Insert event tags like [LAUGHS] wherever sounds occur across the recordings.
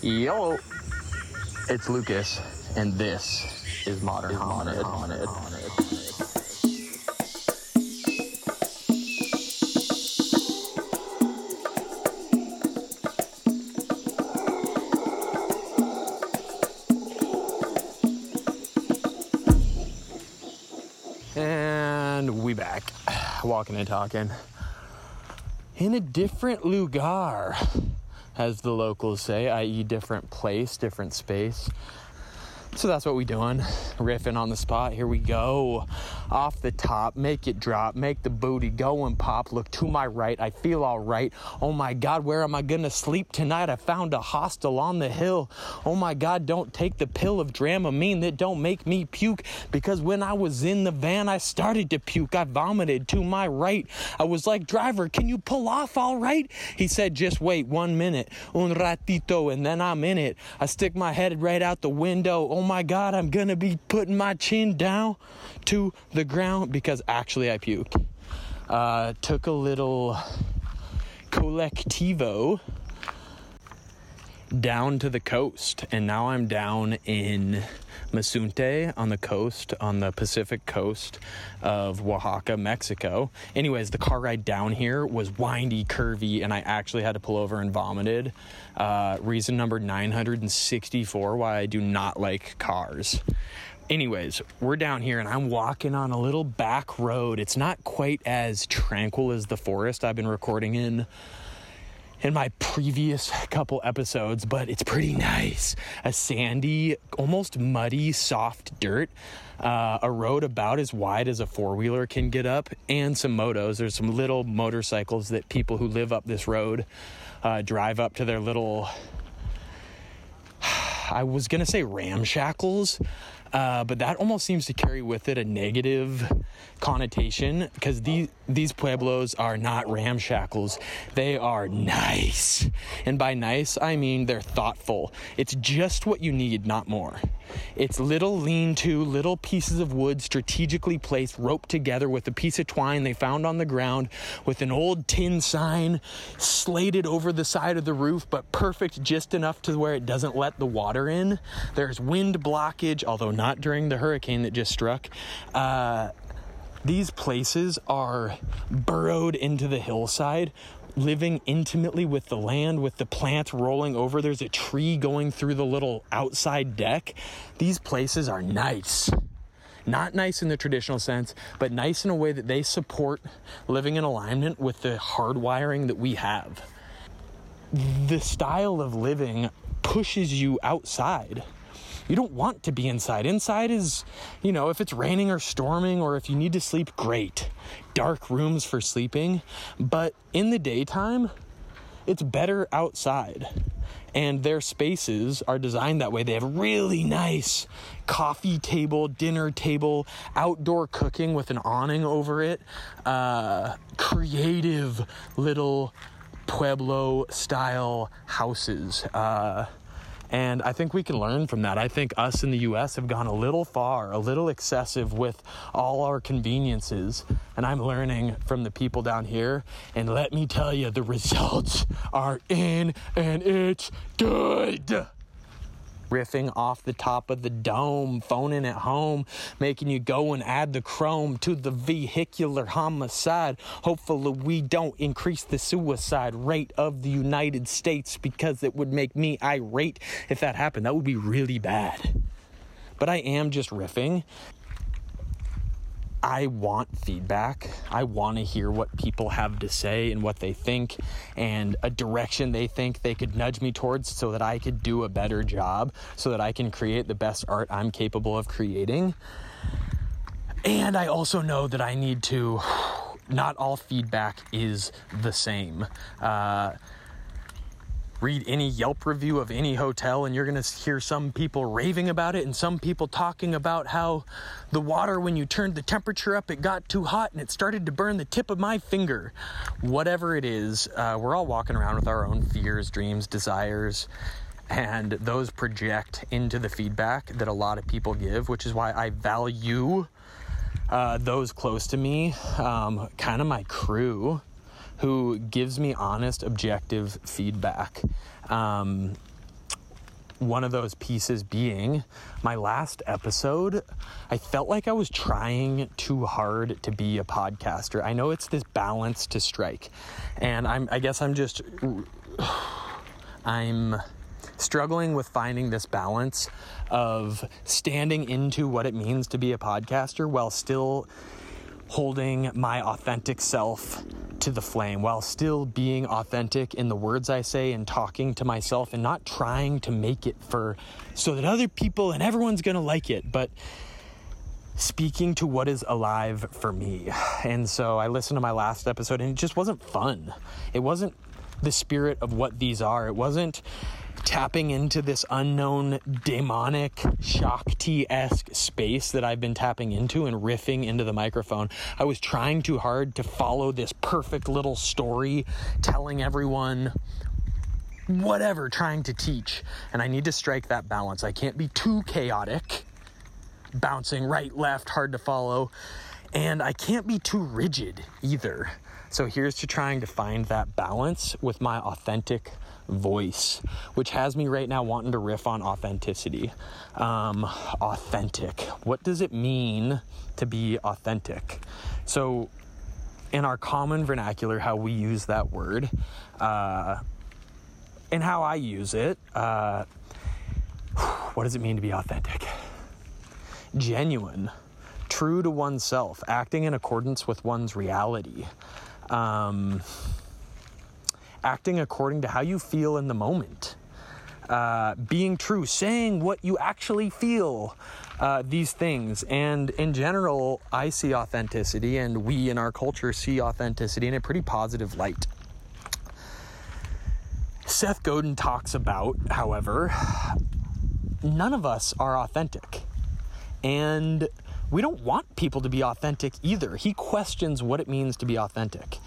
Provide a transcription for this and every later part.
Yo, it's Lucas, and this is Modern Hominid. And we back, [SIGHS] walking and talking. In a different lugar, as the locals say, i.e., different place, different space. So that's what we doing. Riffing on the spot. Here we go. Off the top, make it drop, make the booty go and pop. Look to my right, I feel all right. Oh my God, where am I gonna sleep tonight? I found a hostel on the hill. Oh my God, don't take the pill of Dramamine that don't make me puke. Because when I was in the van, I started to puke. I vomited to my right. I was like, driver, can you pull off all right? He said, just wait one minute, un ratito, and then I'm in it. I stick my head right out the window. Oh my God, I'm gonna be putting my chin down to the ground because actually I puked. Uh, took a little colectivo down to the coast, and now I'm down in Mazunte on the coast, on the Pacific coast of Oaxaca, Mexico. Anyways, the car ride down here was windy, curvy, and I actually had to pull over and vomited. Uh, reason number 964 why I do not like cars. Anyways, we're down here and I'm walking on a little back road. It's not quite as tranquil as the forest I've been recording in in my previous [LAUGHS] couple episodes, but it's pretty nice. A sandy, almost muddy, soft dirt, uh, a road about as wide as a four wheeler can get up, and some motos. There's some little motorcycles that people who live up this road uh, drive up to their little. [SIGHS] I was gonna say ramshackles, uh, but that almost seems to carry with it a negative connotation because these these pueblos are not ramshackles. They are nice. And by nice i mean they're thoughtful. It's just what you need not more. It's little lean-to little pieces of wood strategically placed roped together with a piece of twine they found on the ground with an old tin sign slated over the side of the roof but perfect just enough to where it doesn't let the water in. There's wind blockage although not during the hurricane that just struck uh, these places are burrowed into the hillside, living intimately with the land, with the plants rolling over. There's a tree going through the little outside deck. These places are nice. Not nice in the traditional sense, but nice in a way that they support living in alignment with the hardwiring that we have. The style of living pushes you outside you don't want to be inside. Inside is, you know, if it's raining or storming or if you need to sleep, great. Dark rooms for sleeping. But in the daytime, it's better outside. And their spaces are designed that way. They have really nice coffee table, dinner table, outdoor cooking with an awning over it, uh, creative little Pueblo style houses. Uh, and I think we can learn from that. I think us in the US have gone a little far, a little excessive with all our conveniences. And I'm learning from the people down here. And let me tell you, the results are in and it's good riffing off the top of the dome, phoning at home, making you go and add the chrome to the vehicular homicide. Hopefully, we don't increase the suicide rate of the United States because it would make me irate if that happened. That would be really bad. But I am just riffing. I want feedback. I want to hear what people have to say and what they think and a direction they think they could nudge me towards so that I could do a better job, so that I can create the best art I'm capable of creating. And I also know that I need to, [SIGHS] not all feedback is the same. Uh, read any Yelp review of any hotel and you're going to hear some people raving about it and some people talking about how the water, when you turned the temperature up, it got too hot and it started to burn the tip of my finger. Whatever it is, uh, we're all walking around with our own fears, dreams, desires. And those project into the feedback that a lot of people give, which is why I value uh, those close to me, um, kind of my crew who gives me honest, objective feedback. Um, one of those pieces being my last episode, I felt like I was trying too hard to be a podcaster. I know it's this balance to strike, and I'm, I guess I'm just, I'm struggling with finding this balance of standing into what it means to be a podcaster while still holding my authentic self to the flame while still being authentic in the words I say and talking to myself and not trying to make it for so that other people and everyone's going to like it, but speaking to what is alive for me. And so I listened to my last episode and it just wasn't fun. It wasn't the spirit of what these are. It wasn't tapping into this unknown demonic Shakti esque space that I've been tapping into and riffing into the microphone. I was trying too hard to follow this perfect little story, telling everyone whatever, trying to teach. And I need to strike that balance. I can't be too chaotic, bouncing right, left, hard to follow. And I can't be too rigid either. So here's to trying to find that balance with my authentic voice, which has me right now wanting to riff on authenticity. Um, authentic. What does it mean to be authentic? So, in our common vernacular, how we use that word, uh, and how I use it, uh, what does it mean to be authentic? Genuine, true to oneself, acting in accordance with one's reality. Um, acting according to how you feel in the moment, uh, being true, saying what you actually feel, uh, these things. And in general, I see authenticity, and we in our culture see authenticity in a pretty positive light. Seth Godin talks about, however, none of us are authentic. And we don't want people to be authentic either. He questions what it means to be authentic.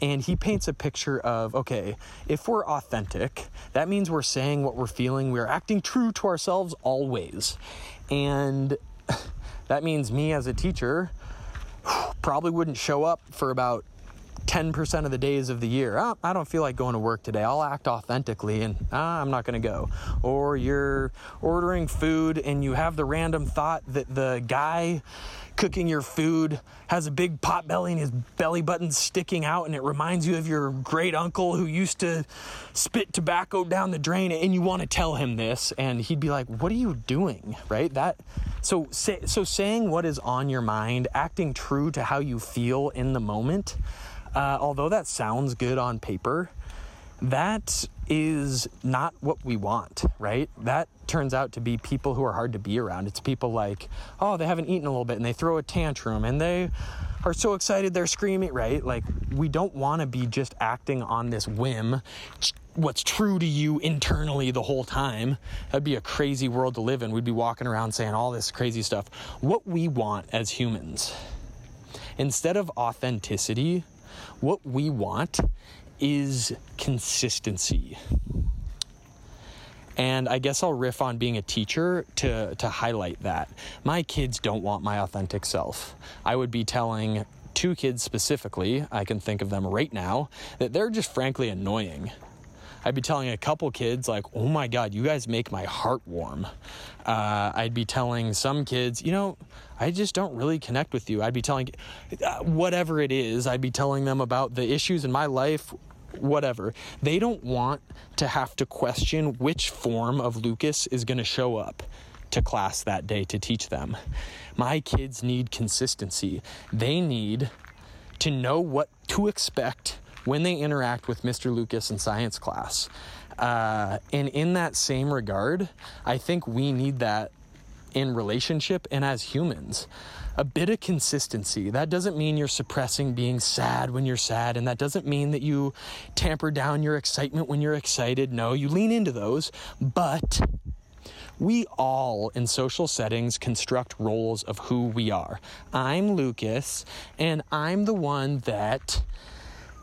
And he paints a picture of okay, if we're authentic, that means we're saying what we're feeling, we're acting true to ourselves always. And [LAUGHS] that means me as a teacher [SIGHS] probably wouldn't show up for about 10% of the days of the year. Oh, I don't feel like going to work today. I'll act authentically and ah, I'm not going to go. Or you're ordering food and you have the random thought that the guy cooking your food has a big pot belly and his belly button sticking out and it reminds you of your great uncle who used to spit tobacco down the drain and you want to tell him this and he'd be like what are you doing right that so say, so saying what is on your mind acting true to how you feel in the moment uh, although that sounds good on paper that is not what we want, right? That turns out to be people who are hard to be around. It's people like, oh, they haven't eaten a little bit and they throw a tantrum and they are so excited they're screaming, right? Like, we don't want to be just acting on this whim, what's true to you internally the whole time. That'd be a crazy world to live in. We'd be walking around saying all this crazy stuff. What we want as humans, instead of authenticity, what we want is consistency. And I guess I'll riff on being a teacher to, to highlight that. My kids don't want my authentic self. I would be telling two kids specifically, I can think of them right now, that they're just frankly annoying. I'd be telling a couple kids, like, oh my God, you guys make my heart warm. Uh, I'd be telling some kids, you know, I just don't really connect with you. I'd be telling, uh, whatever it is, I'd be telling them about the issues in my life, whatever. They don't want to have to question which form of Lucas is going to show up to class that day to teach them. My kids need consistency. They need to know what to expect when they interact with Mr. Lucas in science class. Uh, and in that same regard, I think we need that in relationship and as humans. A bit of consistency. That doesn't mean you're suppressing being sad when you're sad, and that doesn't mean that you tamper down your excitement when you're excited. No, you lean into those, but we all in social settings construct roles of who we are. I'm Lucas, and I'm the one that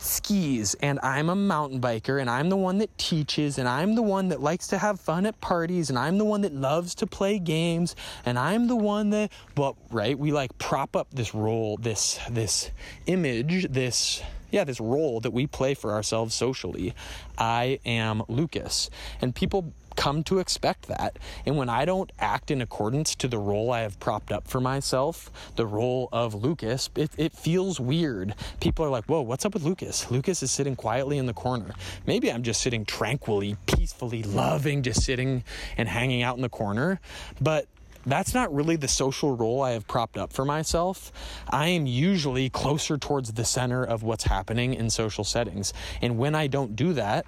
skis and I'm a mountain biker and I'm the one that teaches and I'm the one that likes to have fun at parties and I'm the one that loves to play games and I'm the one that but right we like prop up this role this this image this yeah, this role that we play for ourselves socially. I am Lucas. And people come to expect that. And when I don't act in accordance to the role I have propped up for myself, the role of Lucas, it, it, feels weird. People are like, whoa, what's up with Lucas? Lucas is sitting quietly in the corner. Maybe I'm just sitting tranquilly, peacefully, loving just sitting and hanging out in the corner. But that's not really the social role I have propped up for myself. I am usually closer towards the center of what's happening in social settings. And when I don't do that,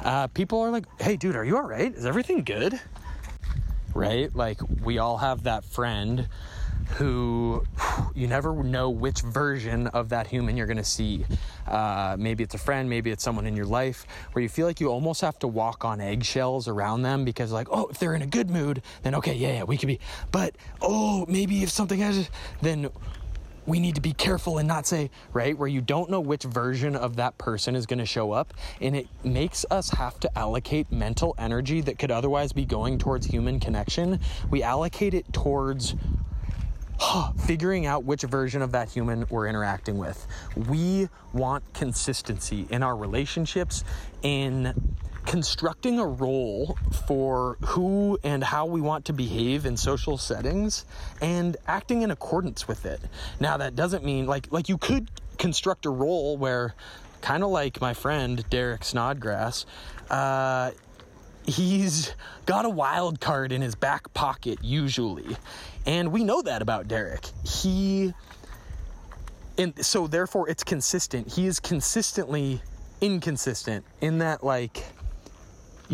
uh, people are like, hey, dude, are you all right? Is everything good? Right? Like, we all have that friend who you never know which version of that human you're going to see. Uh, maybe it's a friend, maybe it's someone in your life where you feel like you almost have to walk on eggshells around them because, like, oh, if they're in a good mood, then okay, yeah, yeah, we could be. But oh, maybe if something has, then we need to be careful and not say, right, where you don't know which version of that person is going to show up. And it makes us have to allocate mental energy that could otherwise be going towards human connection. We allocate it towards figuring out which version of that human we're interacting with. We want consistency in our relationships, in constructing a role for who and how we want to behave in social settings and acting in accordance with it. Now that doesn't mean like like you could construct a role where kind of like my friend Derek Snodgrass, uh, he's got a wild card in his back pocket usually. And we know that about Derek. He and so therefore it's consistent. He is consistently inconsistent in that like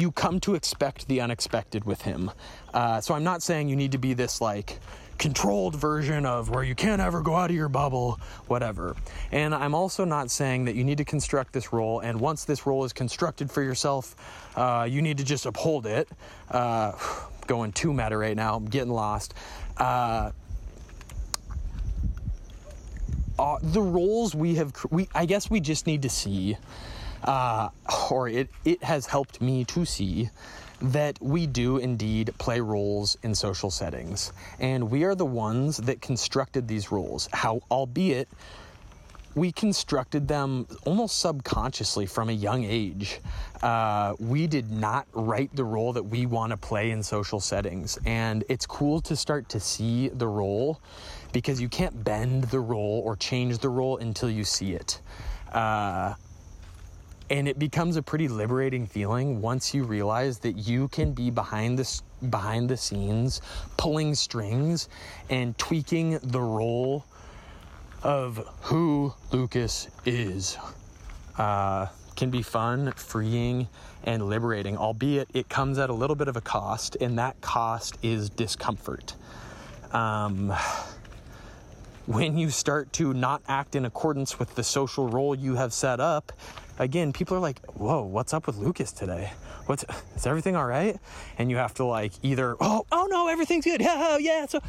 you come to expect the unexpected with him. Uh, so I'm not saying you need to be this like controlled version of where you can't ever go out of your bubble, whatever. And I'm also not saying that you need to construct this role, and once this role is constructed for yourself, uh, you need to just uphold it. Uh, [SIGHS] going too meta right now, I'm getting lost. Uh, uh, the roles we have, we I guess we just need to see, uh, or it it has helped me to see that we do indeed play roles in social settings. And we are the ones that constructed these roles, how, albeit we constructed them almost subconsciously from a young age. Uh, we did not write the role that we want to play in social settings. And it's cool to start to see the role because you can't bend the role or change the role until you see it. Uh, and it becomes a pretty liberating feeling once you realize that you can be behind the behind the scenes pulling strings and tweaking the role of who Lucas is uh, can be fun, freeing, and liberating, albeit it comes at a little bit of a cost, and that cost is discomfort. Um, when you start to not act in accordance with the social role you have set up, again, people are like, whoa, what's up with Lucas today? What's, is everything all right? And you have to like either, oh, oh no, everything's good. [LAUGHS] Yeah, yeah. So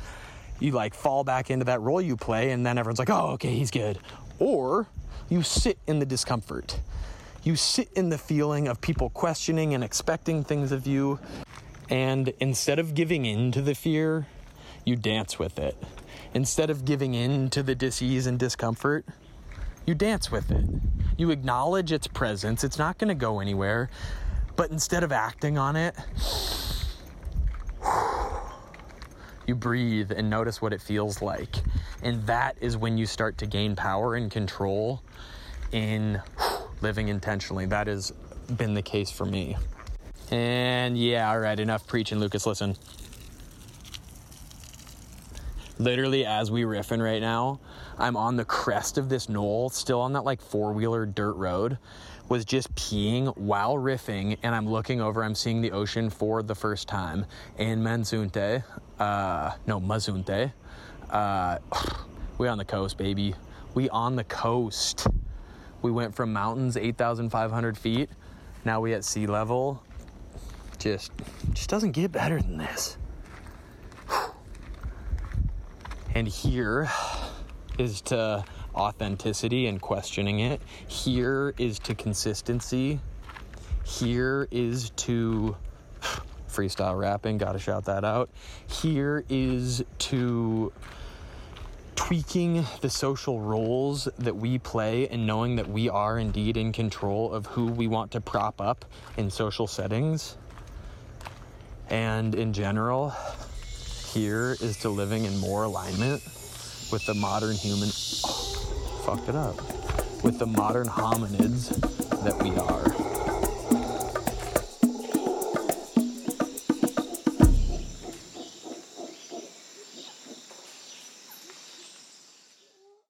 you like fall back into that role you play and then everyone's like, oh, okay, he's good. Or you sit in the discomfort. You sit in the feeling of people questioning and expecting things of you. And instead of giving in to the fear, you dance with it. Instead of giving in to the disease and discomfort, you dance with it. You acknowledge its presence. It's not going to go anywhere. But instead of acting on it, [SIGHS] you breathe and notice what it feels like. And that is when you start to gain power and control in [SIGHS] living intentionally. That has been the case for me. And yeah, all right, enough preaching, Lucas. Listen. Literally, as we riffing right now, I'm on the crest of this knoll, still on that like four wheeler dirt road, was just peeing while riffing, and I'm looking over, I'm seeing the ocean for the first time in Mazunte. Uh, no, Mazunte. Uh, [SIGHS] we on the coast, baby. We on the coast. We went from mountains 8,500 feet. Now we at sea level. Just, just doesn't get better than this. And here is to authenticity and questioning it. Here is to consistency. Here is to freestyle rapping, gotta shout that out. Here is to tweaking the social roles that we play and knowing that we are indeed in control of who we want to prop up in social settings. And in general, here is to living in more alignment with the modern human. Oh, fucked it up. With the modern hominids that we are.